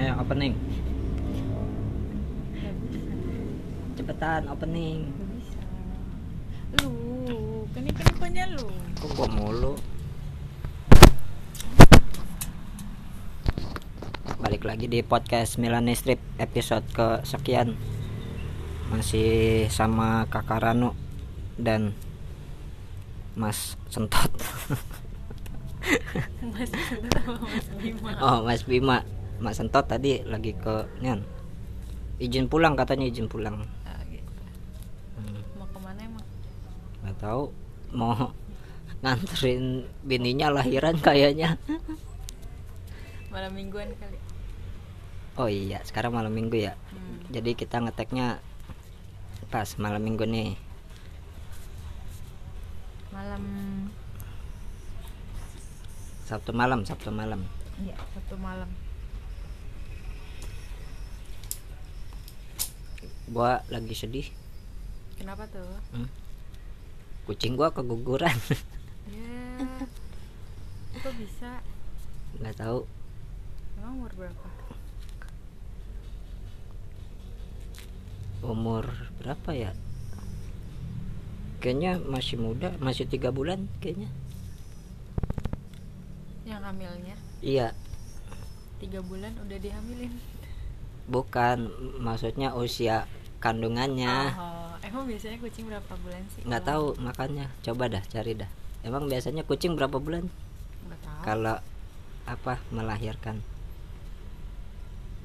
Ya, opening. Cepetan opening. Lu, kan ini kenapanya lu? Kok gua mulu? Balik lagi di podcast Milani Strip episode kesekian. Masih sama Kakak Ranu dan Mas Sentot. Mas Sentot sama Mas Bima. Oh, Mas Bima. Mas Sentot tadi lagi ke Nyan. Izin pulang katanya izin pulang. Ah, gitu. Hmm. Mau ke mana emang? nggak tahu mau nganterin bininya lahiran kayaknya Malam mingguan kali. oh iya sekarang malam minggu ya Hmm. jadi kita ngeteknya pas malam minggu nih Malam sabtu malam sabtu malam Iya, satu malam. Gua lagi sedih Kenapa tuh? Hmm. kucing gua keguguran Ya. Kok bisa? nggak tahu Emang umur berapa? umur berapa ya kayaknya masih muda masih tiga bulan kayaknya Yang hamilnya iya tiga bulan udah dihamilin. bukan maksudnya usia kandungannya Oh, emang biasanya kucing berapa bulan sih? nggak tahu makanya coba dah cari dah emang biasanya kucing berapa bulan kalau apa melahirkan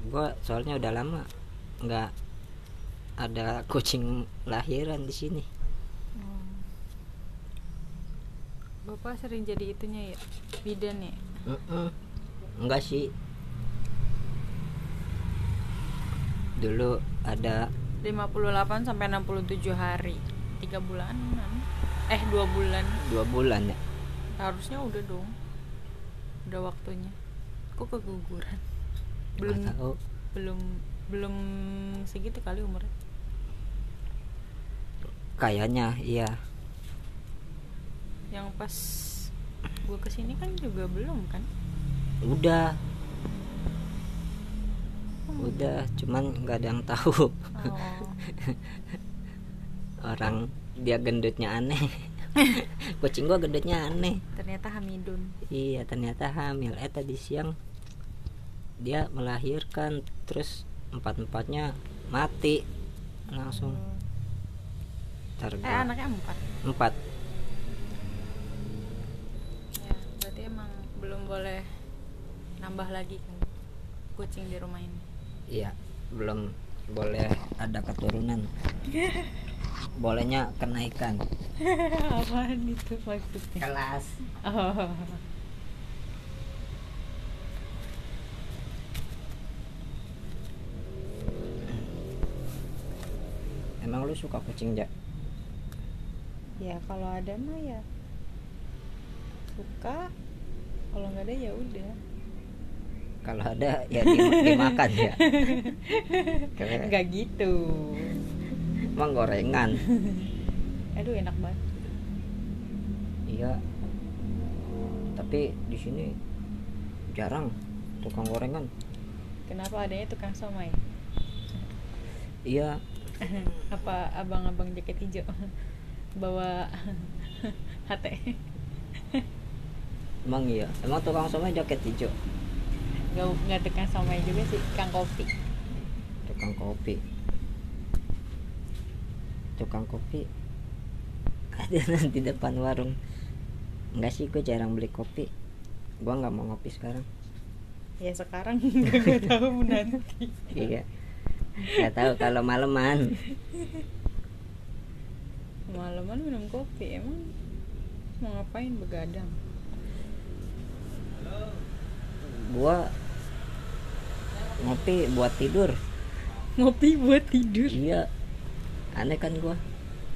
gua soalnya udah lama nggak ada kucing lahiran di sini Hmm. Bapak sering jadi itunya ya, bidan ya. Mm-mm. enggak sih dulu ada 58 sampai 67 hari. 3 bulanan. Eh, 2 bulan. dua bulan ya Harusnya udah dong. Udah waktunya. Kok keguguran? Belum Nggak tahu belum belum segitu kali umurnya. kayaknya iya Yang pas gue ke sini kan juga belum kan? udah udah cuman nggak ada yang tahu Oh. orang dia gendutnya aneh kucing gua gendutnya aneh Ternyata Hamidun. iya ternyata hamil eh tadi siang dia melahirkan terus empat empatnya mati langsung Ntar Eh, anaknya empat. empat Ya, berarti emang belum boleh nambah lagi kan kucing di rumah ini. Iya belum boleh ada keturunan bolehnya kenaikan Apaan itu maksudnya? kelas Oh. emang lu suka kucing ja Ya kalau ada mah ya suka. Kalau nggak ada ya udah. Kalau ada ya di- dimakan ya Nggak gitu. emang gorengan Aduh enak banget. iya tapi di sini jarang tukang gorengan Kenapa adanya tukang somai? iya Apa abang-abang jaket hijau bawa hati? emang iya emang tukang somai jaket hijau Nggak nggak tukang somai juga sih, tukang kopi. tukang kopi. Tukang kopi. Ada di depan warung. Enggak sih gue jarang beli kopi. Gua nggak mau ngopi sekarang. Ya sekarang. Nggak tahu nanti. iya. Nggak tahu kalau maleman Malaman minum kopi emang mau ngapain begadang? gua ngopi buat tidur. Ngopi buat tidur. iya. Aneh kan gua.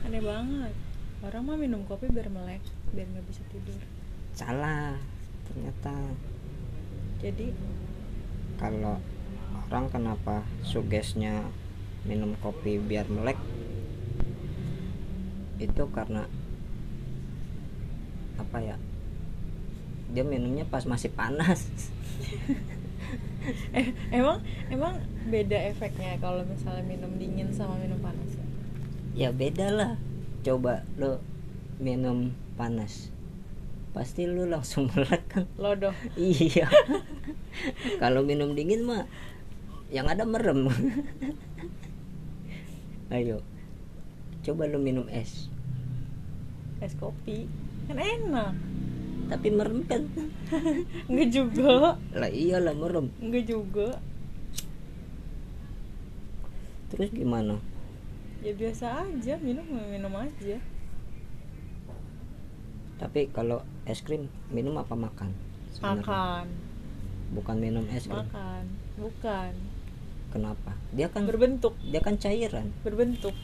Aneh banget. Orang mah minum kopi biar melek, biar nggak bisa tidur. salah ternyata. Jadi? Kalau orang kenapa sugesnya minum kopi biar melek? Itu karena apa ya dia minumnya pas masih panas eh, emang emang beda efeknya kalau misalnya minum dingin sama minum panas? Ya? ya beda lah. Coba lo minum panas pasti lu langsung melek kan lodoh. Iya. Kalau minum dingin mah yang ada merem. Ayo coba lu minum es. Es kopi. Kan enak tapi merem kan enggak juga. Lah iyalah merem. Enggak juga. Terus gimana? Ya biasa aja minum minum aja. Tapi kalau es krim minum apa makan sebenarnya? makan. Bukan minum es krim. Makan. Bukan. Kenapa? Dia kan berbentuk. dia kan cairan. Berbentuk.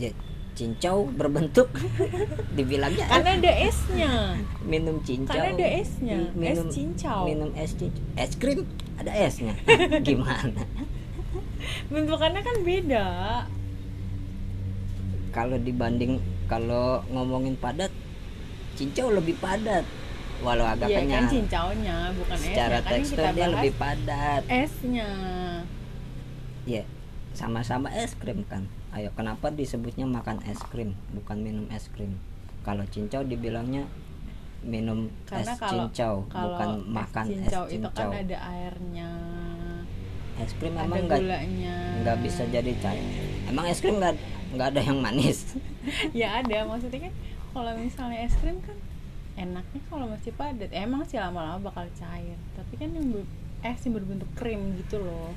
Dia cincau berbentuk dibilangnya karena ada esnya minum cincau. Karena ada esnya minum es cincau. minum es cincau es krim ada esnya gimana? Bentukannya kan beda. Kalau dibanding kalau ngomongin padat cincau lebih padat. Walau agak Iya kan kenyal cincaunya bukan secara esnya kan tekstur dia lebih padat. Esnya ya sama-sama es krim kan ayo kenapa disebutnya makan es krim bukan minum es krim? Kalau cincau dibilangnya minum karena es kalau cincau kalau bukan es makan es cincau itu cincau. kan ada airnya. Es krim ada emang nggak gulanya. nggak bisa jadi cair? Emang es krim nggak nggak ada yang manis? Ya ada maksudnya kan kalau misalnya es krim kan enaknya kalau masih padat. Emang sih lama-lama bakal cair tapi kan yang es yang berbentuk krim gitu loh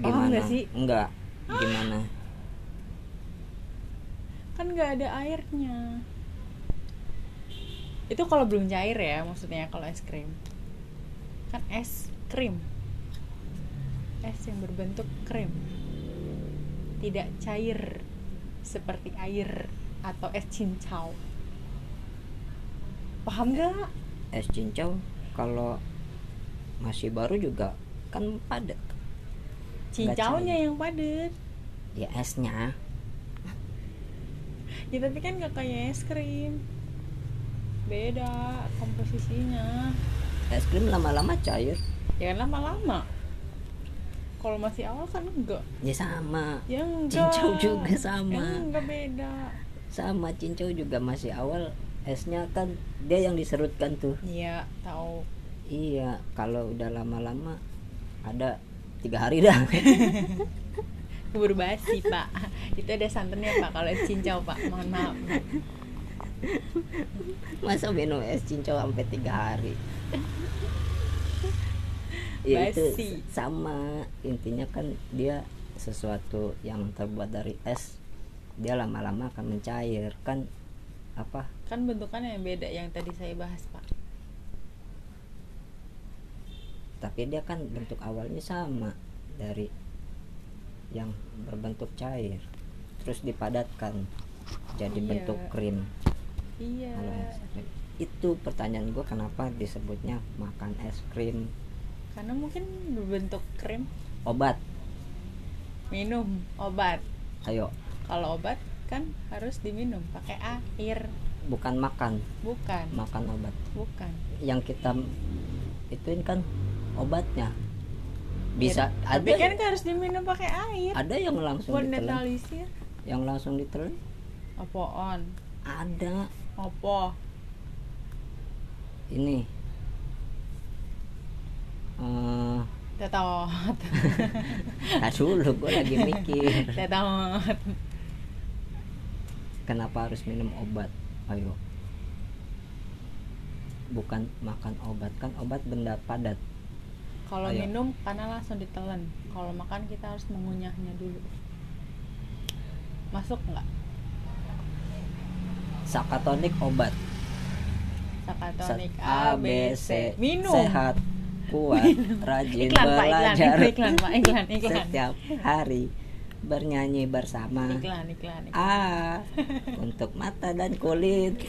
Paham gimana? nggak sih? enggak gimana? Kan nggak ada airnya. Itu kalau belum cair ya maksudnya kalau es krim. Kan es krim. Es yang berbentuk krim. Tidak cair seperti air atau es cincau. Paham nggak? Es cincau kalau masih baru juga kan padat cincaunya yang padat. Ya esnya. Ya tapi kan nggak kayak es krim. Beda komposisinya. Es krim lama-lama cair ya kan lama-lama. Kalau masih awal kan enggak. Ya sama. Ya enggak. Cincau juga sama. Ya enggak beda. Sama cincau juga masih awal. Esnya kan dia yang diserutkan tuh. Iya tahu. Iya kalau udah lama-lama ada tiga hari dah. Keburu basi pak. Itu ada santannya pak kalau es cincau pak. Mohon maaf. Masa minum es cincau sampai tiga hari? Ya itu Basi. sama. Intinya kan dia sesuatu yang terbuat dari es dia lama-lama akan mencair. Kan apa? Kan bentukannya yang beda yang tadi saya bahas pak tapi dia kan bentuk awalnya sama dari yang berbentuk cair terus dipadatkan jadi Iya. bentuk krim. Iya. Krim itu pertanyaan gue kenapa disebutnya makan es krim? Karena mungkin berbentuk krim. Obat. Minum obat. Ayo. Kalau obat kan harus diminum pakai air. Bukan makan. Bukan. Makan obat. Bukan. Yang kita ituin kan obatnya. Bisa Ya, ada tapi kan harus diminum pakai air. Ada yang langsung buat netralisir yang langsung ditelan? Apaan? Ada. Apa? Ini. Eh. Tetot. Nah dulu gue lagi mikir. Tetot. Kenapa harus minum obat? Ayo. Bukan makan obat kan obat benda padat kalau minum karena langsung ditelan. Kalau makan kita harus mengunyahnya dulu. Masuk nggak? Sakatonik obat. Sakatonik A B C. Minum. Sehat kuat rajin iklan pak iklan. belajar. Iklan iklan iklan. Setiap hari bernyanyi bersama. Iklan iklan, iklan. A untuk mata dan kulit.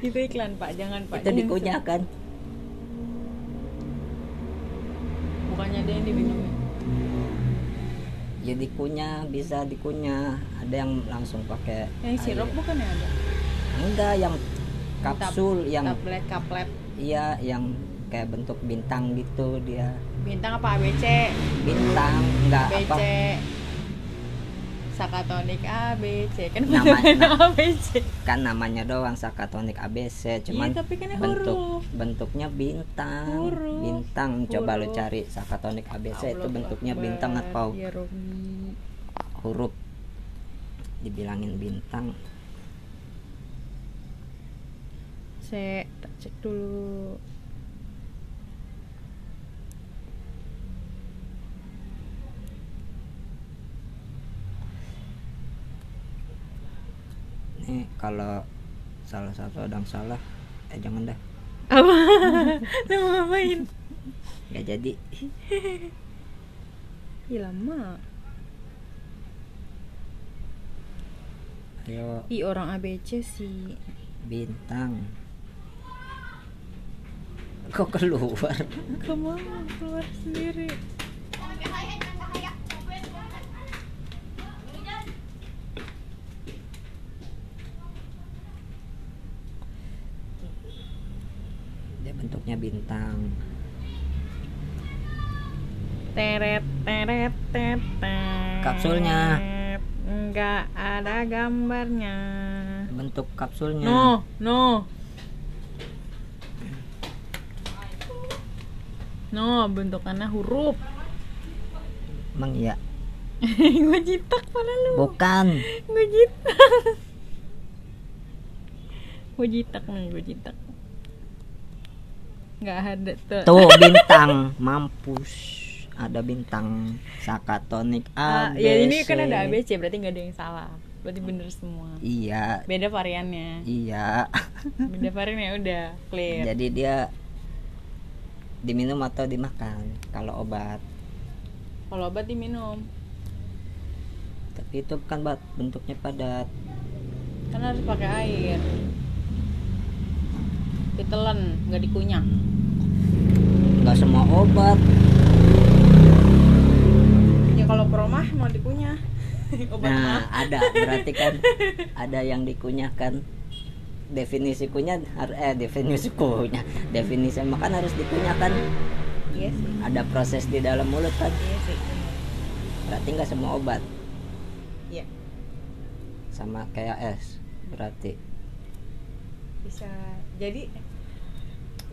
Itu iklan pak. Jangan pak. Itu dikunyahkan yang diminum ya? ya dikunyah bisa dikunyah. Ada yang langsung pakai yang sirup air. bukan ya ada enggak yang kapsul yang tablet kaplet. Iya yang kayak bentuk bintang gitu dia. Bintang apa ABC bintang enggak ABC apa sakatonik ABC kan Nama- na- ABC kan namanya doang sakatonik ABC cuman Iya, tapi kan bentuk huruf. bentuknya bintang. Huruf. bintang coba lu Huruf. cari sakatonik ABC itu Allah bentuknya Akbar, bintang atau ya huruf. Dibilangin bintang. Saya cek dulu nih kalau salah satu ada yang salah eh jangan dah. Apa? Mau ngapain? Nggak jadi. Ih lama. Ayo. Ih orang ABC sih. Bintang. Kok keluar? Kamu keluar sendiri bentuknya bintang. Teret teret teret Kapsulnya. Enggak ada gambarnya. Bentuk kapsulnya. No, no. No, bentukannya huruf. Emang iya. Gue jitak pada lu. Bukan. Gue jitak. Gue jitak nih, gue jitak Nggak ada tuh. Tuh bintang. Mampus. Ada bintang. Sakatonik Ah, ABC ya ini kan ada ABC berarti nggak ada yang salah. Berarti bener semua. Iya. Beda variannya. Iya. Beda variannya udah clear. Jadi dia diminum atau dimakan? Kalau obat. Kalau obat diminum. Tapi itu kan bat bentuknya padat. Kan harus pakai air. Ditelan nggak dikunyah nggak semua obat. Ya kalau promah mau dikunyah. Obat nah mah ada. Berarti kan ada yang dikunyahkan definisi kunyah eh definisi kunyah. Definisi makan harus dikunyahkan iya sih. Ada proses di dalam mulut kan? Iya sih. Berarti nggak semua obat? Iya. Sama kayak es berarti. Bisa jadi.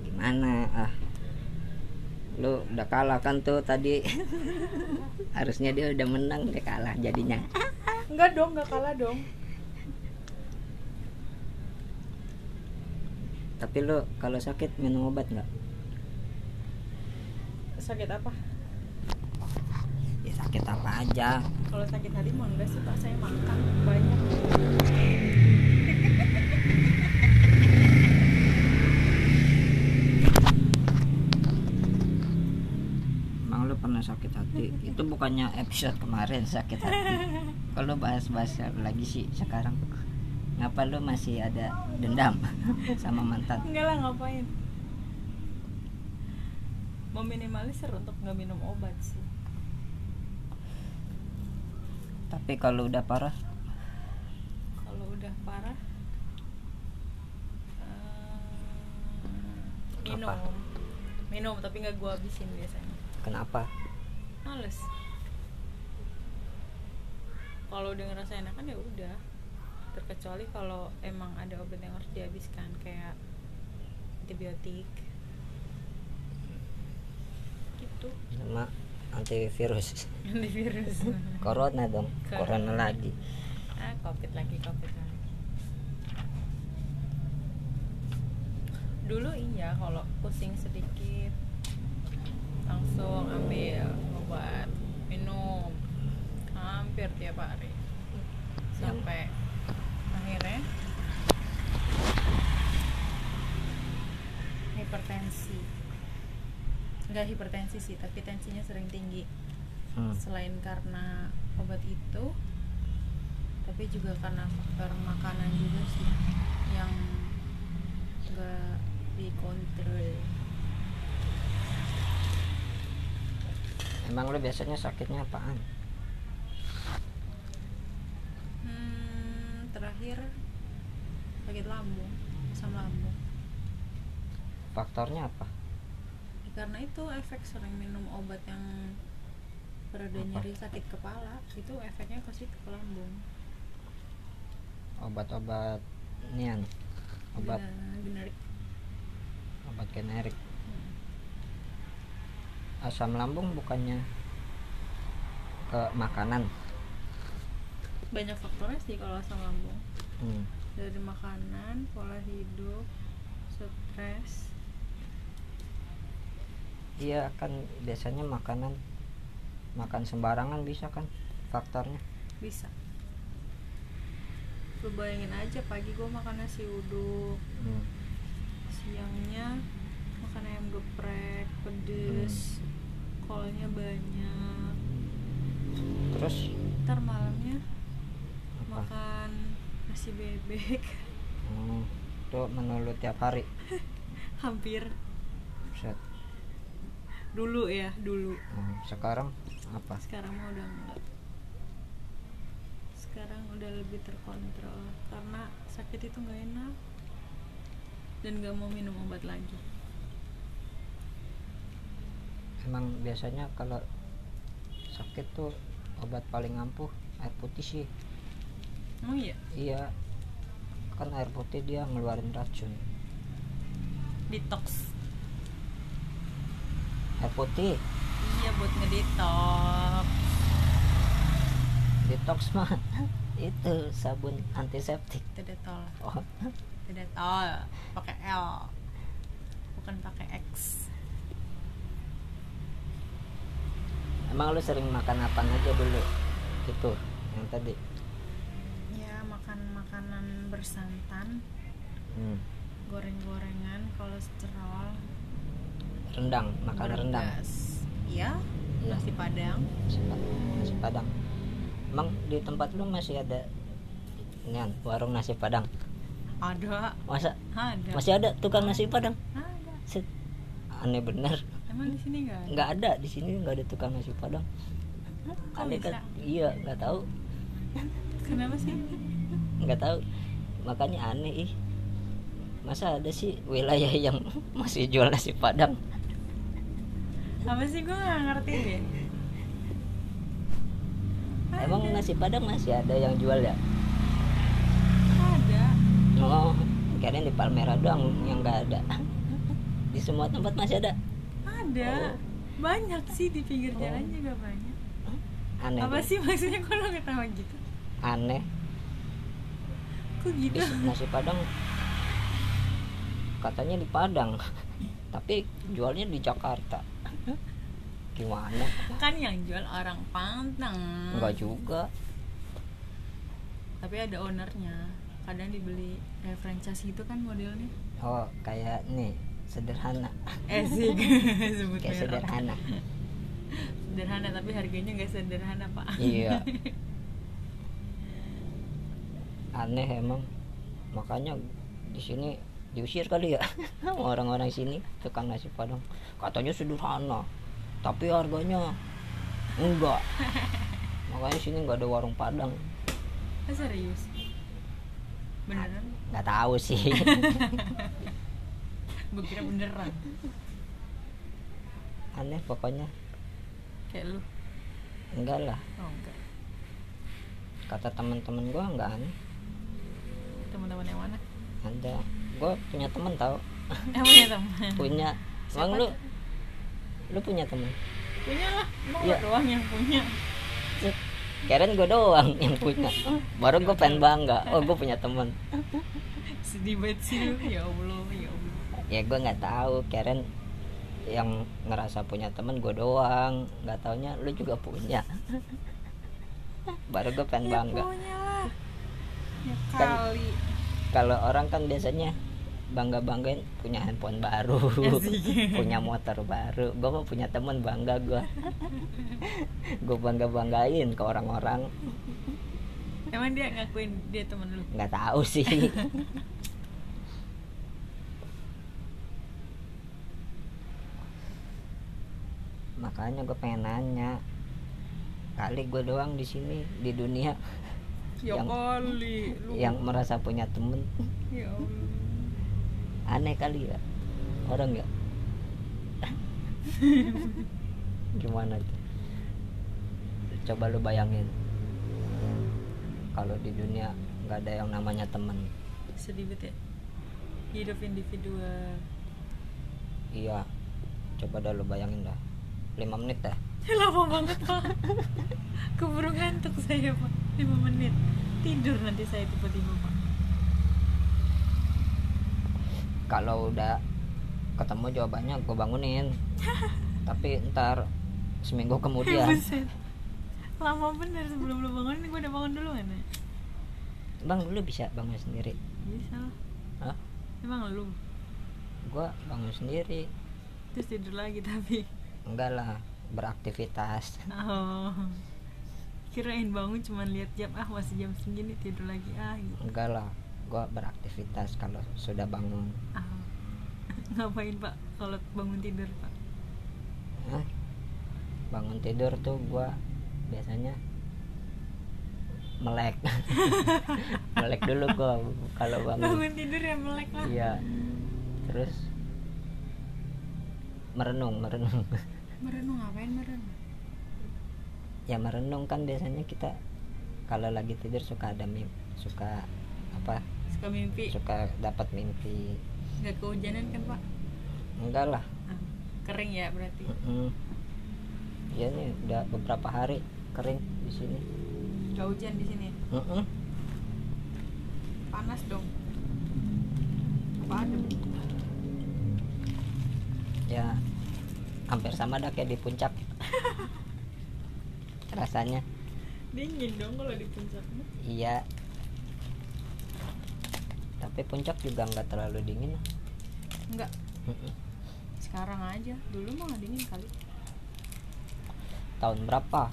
Gimana? Ah lu udah kalah kan tuh tadi. Harusnya dia udah menang dia kalah jadinya. Enggak dong enggak kalah dong. Tapi lu kalau sakit minum obat nggak? Sakit apa? Ya sakit apa aja. Kalau sakit hati mah enggak sih pak. Saya makan banyak pernah sakit hati. Itu bukannya episode kemarin sakit hati. Kalau bahas-bahas lagi sih sekarang. Ngapa lu masih ada dendam sama mantan? Enggak lah ngapain? Meminimalisir untuk nggak minum obat sih. Tapi kalau udah parah? Kalau udah parah eh, minum. Apa? minum tapi nggak gua habisin biasanya kenapa? Males. Kalau udah ngerasa enakan ya udah. Terkecuali kalau emang ada obat yang harus dihabiskan kayak antibiotik. Gitu. Sama antivirus. Antivirus. Corona dong Corona. corona lagi. Ah covid lagi covid lagi. Dulu iya kalau pusing sedikit langsung ambil obat minum hampir tiap hari. Sampai akhirnya hipertensi. Enggak hipertensi sih tapi tensinya sering tinggi. Hmm. selain karena obat itu tapi juga karena faktor makanan juga sih yang enggak dikontrol emang lu biasanya sakitnya apaan? Hmm, terakhir sakit lambung asam lambung. Faktornya apa? Ya, karena itu efek sering minum obat yang pereda Apa? nyeri sakit kepala itu efeknya ke situ ke lambung. Obat-obat nian? Obat Gena- generik. Obat generik. Asam lambung bukannya ke makanan? Banyak faktornya sih kalau asam lambung. Hmm. dari makanan pola hidup stres. Iya kan biasanya makanan makan sembarangan bisa kan faktornya? Bisa. Lu bayangin aja pagi gue makan nasi uduk hmm. siangnya makan ayam geprek pedes kolnya banyak. Terus? Ntar malamnya apa? makan nasi bebek. Hmm. itu menu lu tiap hari? Hampir. Set. dulu ya dulu. Hmm, sekarang apa? Sekarang mah udah enggak. Sekarang udah lebih terkontrol karena sakit itu nggak enak dan nggak mau minum obat lagi emang biasanya kalau sakit tuh obat paling ampuh air putih sih. Emang iya? Iya. Kan air putih dia ngeluarin racun. Detox. Air putih? Iya buat ngedetox. Detox mah itu sabun antiseptik. Itu detol oh. Itu detol pakai L. Bukan pakai X emang lu sering makan apa aja dulu? Itu yang tadi. Ya makan makanan bersantan. Hmm. goreng-gorengan kolesterol rendang makan rendang. bergas. iya Iya. nasi padang. Nasi, pa- nasi padang. Emang di tempat lu masih ada nian warung nasi padang? Ada. Masa? Ada. Masih ada tukang nasi padang? Ada. Set. aneh bener emang di sini nggak nggak ada di sini nggak ada tukang nasi padang. Aneh kan? Iya nggak tahu. Kenapa sih? Nggak tahu. Makanya aneh ih. Masa ada sih wilayah yang masih jual nasi padang? Apa sih? Gue nggak ngerti deh. Emang nasi padang masih ada yang jual ya? Ada. Oh kirain di Palmera doang yang nggak ada. Di semua tempat masih ada ada. Oh. banyak sih di pinggir Oh. jalan juga banyak. Aneh apa deh. sih maksudnya kok lo ketawa gitu? Aneh. Kok gitu? Di- nasi padang. Katanya di Padang. Tapi jualnya di Jakarta. Gimana? Kan yang jual orang Pantang enggak juga. Tapi ada ownernya. Kadang dibeli kayak franchise gitu kan modelnya. Oh kayak nih sederhana. Eh sih kayak sederhana. Sederhana tapi harganya nggak sederhana pak. Iya. Aneh emang. Makanya di sini diusir kali ya. Orang-orang sini tukang nasi padang. Katanya sederhana tapi harganya enggak. Makanya sini nggak ada warung padang. Ah, serius? Beneran? Nggak tahu sih gue kira beneran. Aneh pokoknya. Kayak lu. Enggak lah. Oh enggak. Kata teman-teman gua enggak aneh. Teman-teman yang mana? Ada. Gua punya temen tau. Emang ya teman. Punya. Emang lu? Lu punya temen punya lah. Emang lo doang yang punya. Keren gue doang yang punya. Baru gue pengen bangga. Oh gue punya temen sedih banget sih ya allah ya allah ya gue nggak tahu. Karen yang ngerasa punya temen gue doang. Nggak taunya lu juga punya. Baru gue pengen ya bangga. punya lah. Ya Kan- kali. kalau orang kan biasanya bangga banggain punya handphone baru punya motor baru. Gue mah punya temen bangga gue gue bangga banggain ke orang-orang. Emang dia ngakuin dia temen lu? Nggak tahu sih makanya gue pengen nanya. Kali gue doang di sini di dunia ya Yang- kali lu yang merasa punya temen. Ya allah. Aneh kali ya. Orang ya. Gimana tuh? Coba lu bayangin. Kalau di dunia nggak ada yang namanya temen. Sedih banget ya. Hidup individual. Iya. Coba dah lu bayangin dah 5 menit dah. Lama banget pak. Keburu ngantuk saya pak. 5 menit. Tidur nanti saya tiba-tiba pak. Kalau udah ketemu jawabannya gue bangunin. Tapi ntar seminggu kemudian. Buset. lama bener sebelum lu bangun gue udah bangun duluan ya? Bang lu bisa bangun sendiri. Bisa. Hah? emang lu? Gue bangun sendiri. Terus tidur lagi tapi enggak lah beraktivitas. Oh. Kirain bangun cuman lihat jam ah masih jam segini tidur lagi ah gitu. Enggak lah gue beraktivitas kalau sudah bangun. Ah. Ngapain pak kalau bangun tidur pak? Hah? bangun tidur tuh gue biasanya melek. Melek dulu gue kalau bangun. Bangun tidur ya melek lah. Iya. Terus merenung merenung. Merenung ngapain merenung? Ya merenung kan biasanya kita kalau lagi tidur suka ada mimpi suka apa? Suka mimpi. Suka dapat mimpi. Nggak kehujanan kan pak? Enggak lah. Ah, kering ya berarti? Mm-mm. ya nih udah beberapa hari kering di sini. Nggak hujan di sini Mm-mm. panas dong. Apa adem ya hampir sama dah kayak di puncak. Rasanya. Dingin dong kalau di puncak iya. Tapi puncak juga nggak terlalu dingin. Enggak sekarang aja. Dulu mah dingin kali. Tahun berapa?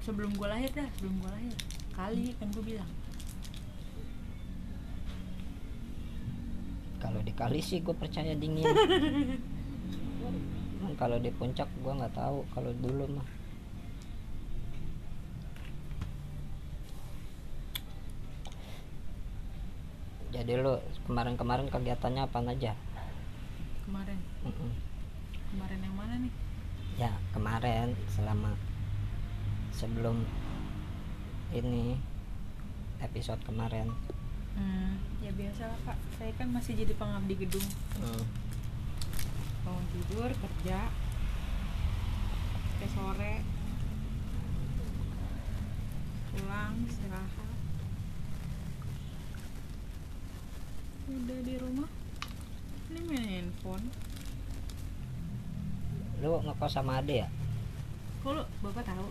Sebelum gue lahir dah sebelum gue lahir. Kali kan gue bilang kalau di kali sih gue percaya dingin. Cuman kalau di puncak gue nggak tahu kalau dulu mah. Jadi lu kemarin-kemarin kegiatannya apa aja? Kemarin? Mm-mm. kemarin yang mana nih? Ya kemarin selama sebelum ini episode kemarin hmm, ya biasa lah pak. Saya kan masih jadi pengabdi gedung. Hmm. bangun tidur kerja. Sampai sore. Pulang istirahat. Udah di rumah? Ini main handphone. Lu ngekos sama ade ya? Kok lu bapak tahu?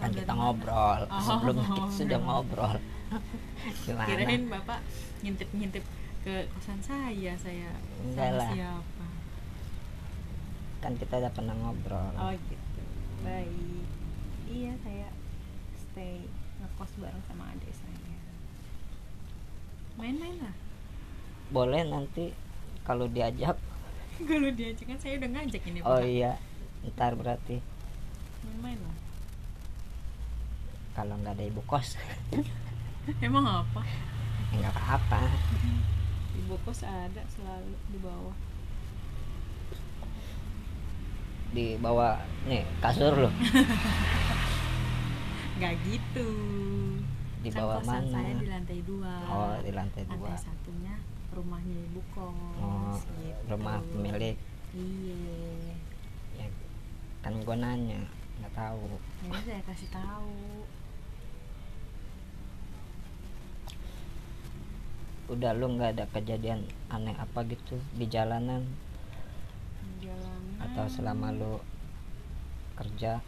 Kan kita ngobrol. Oh, sebelumnya kita sudah ngobrol. Kirain bapak ngintip ngintip ke kosan saya saya Enggak sama lah. siapa? Kan kita udah pernah ngobrol. Oh gitu. Baik. Iya saya stay ngekos bareng sama adik saya. Main-main lah. Boleh nanti kalau diajak. Kalau diajak kan saya udah ngajak ini oh Pak. iya. Ntar berarti. Main-main lah. Kalau nggak ada ibu kos emang apa? Ya nggak apa-apa. Ibu kos ada selalu di bawah. Di bawah nih kasur lo nggak gitu. Di kan bawah kosan mana? saya di lantai dua. Oh di lantai dua. Lantai satunya rumahnya ibu kos oh gitu. rumah pemilik. Iya. Ya kan gue nanya nggak tahu. Ini saya kasih tahu udah lu nggak ada kejadian aneh apa gitu di jalanan? Jalanan. Atau selama lu kerja?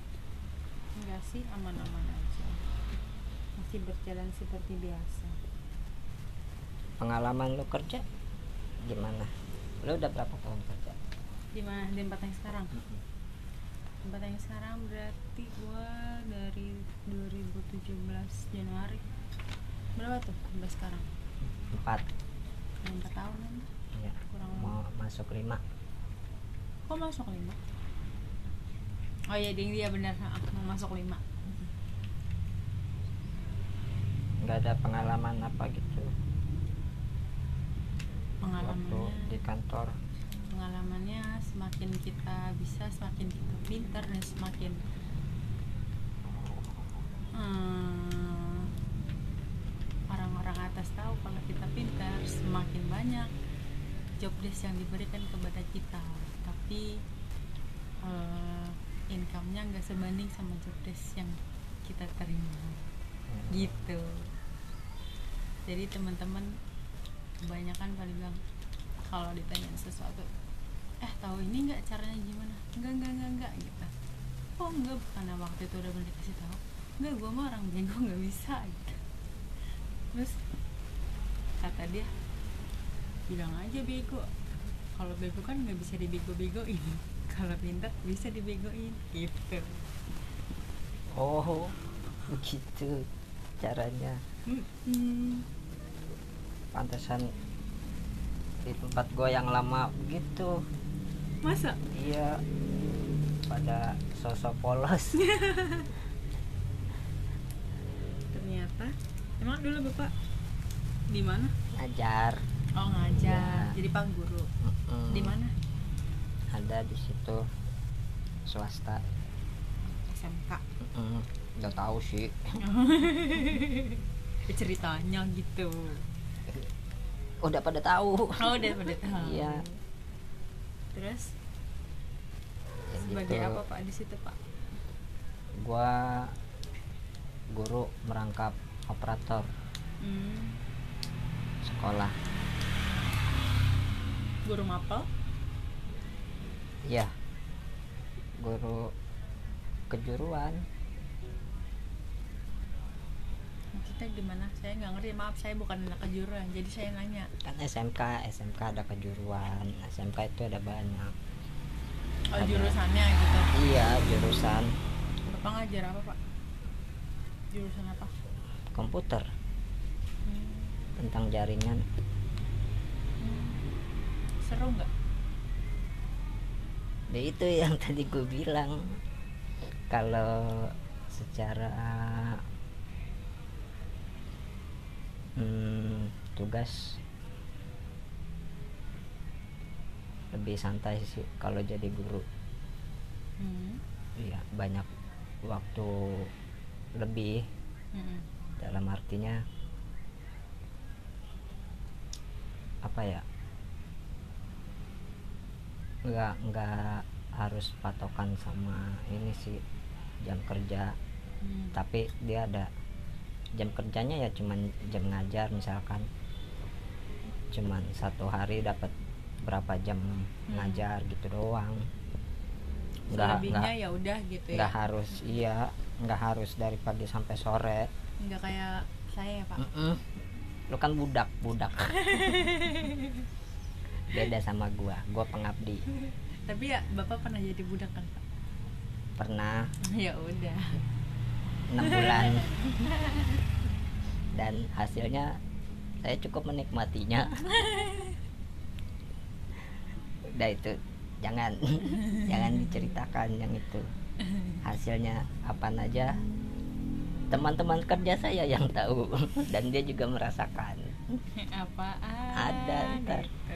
Enggak sih aman-aman aja. Masih berjalan seperti biasa. Pengalaman lu kerja? Gimana? Lu udah berapa tahun kerja? Di mana? Di tempat yang sekarang? Tempat yang sekarang berarti gua dari 2017 Januari. Berapa tuh sampai sekarang empat. Empat tahun ya kurang mau masuk lima. Kok masuk lima? Oh iya ding dia benar mau masuk lima. Nggak ada pengalaman apa gitu. Waktu di kantor. Pengalamannya semakin kita bisa semakin kita pintar dan semakin hmm, orang-orang atas tahu kalau kita pintar semakin banyak job desk yang diberikan kepada kita. Tapi eh, income-nya nggak sebanding sama job desk yang kita terima. Gitu. Jadi teman-teman kebanyakan pada bilang kalau ditanya sesuatu eh tahu ini nggak caranya gimana? Enggak enggak enggak enggak gitu. Oh enggak karena waktu itu udah boleh dikasih tahu. Enggak gue mah orang bego nggak bisa gitu terus kata dia bilang aja bego. Kalau bego kan nggak bisa dibego-begoin. Kalau pintar bisa dibegoin. Gitu. Oh begitu caranya. Hmm. pantesan di tempat gue yang lama begitu. Masa? Iya pada sosok polos emang dulu bapak di mana? Ngajar. Oh ngajar. Ya. jadi pak guru Mm-mm. di mana? Ada di situ. Swasta. SMK Mm-mm. nggak tahu sih. Ceritanya gitu. Udah pada tahu. Oh udah pada tahu. Iya. terus? Ya sebagai gitu. apa pak di situ pak? Gua guru merangkap operator. Hmm. sekolah. Guru mapel? Ya guru kejuruan. Maksudnya gimana? Saya nggak ngerti. Maaf saya bukan anak kejuruan. Jadi saya nanya. Kan SMK SMK ada kejuruan. SMK itu ada banyak. Oh Ada. jurusannya gitu? Iya jurusan. Bapak ngajar apa pak? Jurusan apa komputer hmm. tentang jaringan Hmm. seru nggak ya itu yang tadi gue bilang kalau secara hmm, tugas lebih santai sih kalau jadi guru hmm. iya banyak waktu lebih Hmm. Dalam artinya apa ya? Nggak nggak harus patokan sama ini sih jam kerja. Hmm. tapi dia ada jam kerjanya ya cuman jam ngajar misalkan. Cuman satu hari dapat berapa jam ngajar gitu doang. Nggak nggak ya udah gitu nggak ya harus iya nggak harus dari pagi sampai sore nggak kayak saya ya pak? Mm-mm. lu kan budak budak. Beda sama gua. Gua pengabdi. Tapi ya bapak pernah jadi budak kan pak? Pernah. Ya udah. Enam bulan. Dan hasilnya saya cukup menikmatinya. Udah itu. Jangan. Jangan diceritakan yang itu. Hasilnya apa aja teman-teman kerja saya yang tahu. Dan dia juga merasakan. Apaan? Ada, ntar. gitu.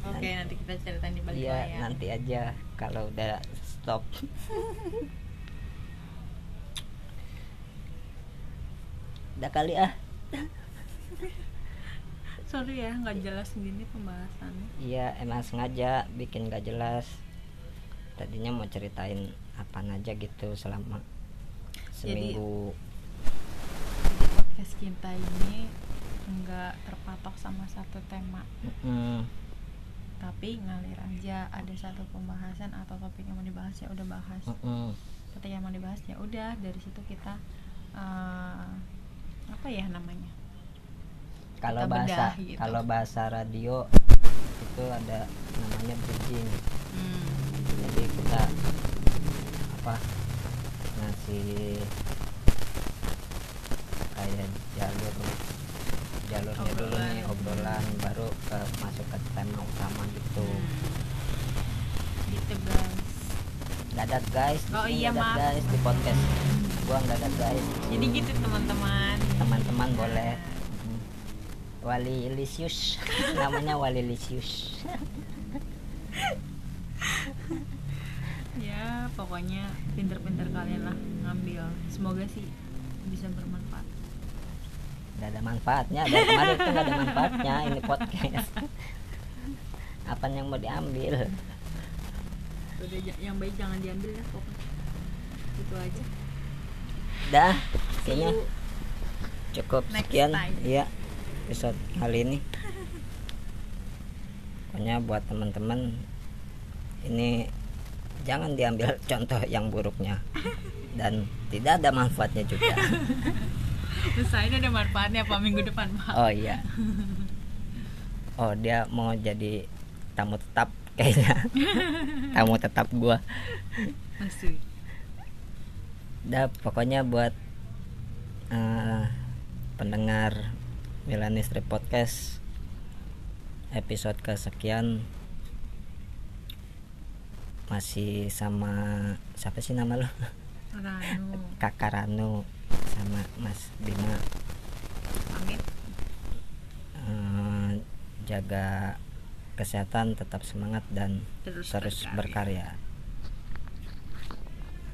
oke Nanti- nanti kita ceritain di balik Iya layar nanti aja kalau udah stop. Udah kali ah. Sorry ya nggak jelas gini pembahasannya iya emang sengaja bikin gak jelas. Tadinya mau ceritain apa aja gitu selama seminggu. jadi podcast kita ini nggak terpatok sama satu tema Mm-mm. tapi ngalir aja ada satu pembahasan atau topik yang mau dibahas ya udah bahas Mm-mm. ketika yang mau dibahas ya udah dari situ kita eh, apa ya namanya kalau bahasa gitu. kalau bahasa radio itu ada namanya bridging hmm. jadi kita apa ngasih kayak jalur jalurnya dulu nih obrolan. baru ke masuk ke tema utama gitu. Gitu guys. Dadat guys Oh iya, dadat maaf. guys di podcast gua nggak dadat guys. Jadi gitu teman-teman. Teman-teman boleh. Hmm. Wali Lisius. Namanya Wali Lisius. Ya pokoknya pinter-pinter kalian lah ngambil. Semoga sih bisa bermanfaat nggak ada manfaatnya. Dari kemarin itu nggak ada manfaatnya ini podcast. Apa yang mau diambil? Udah yang baik jangan diambil ya pokoknya. Itu aja. Dah kayaknya cukup Next sekian. time. iya episode kali ini. Pokoknya buat teman-teman ini jangan diambil contoh yang buruknya. Dan tidak ada manfaatnya juga Usahain ada manfaatnya apa minggu depan pak. Oh iya. Oh dia mau jadi tamu tetap kayaknya. Tamu tetap gua. Asli. dah pokoknya buat eh, pendengar Milanis Trip Podcast episode kesekian masih sama siapa sih nama lo Ranu. Kakak Ranu sama Mas Bima. Pamit Eh, jaga kesehatan tetap semangat dan terus, terus berkarya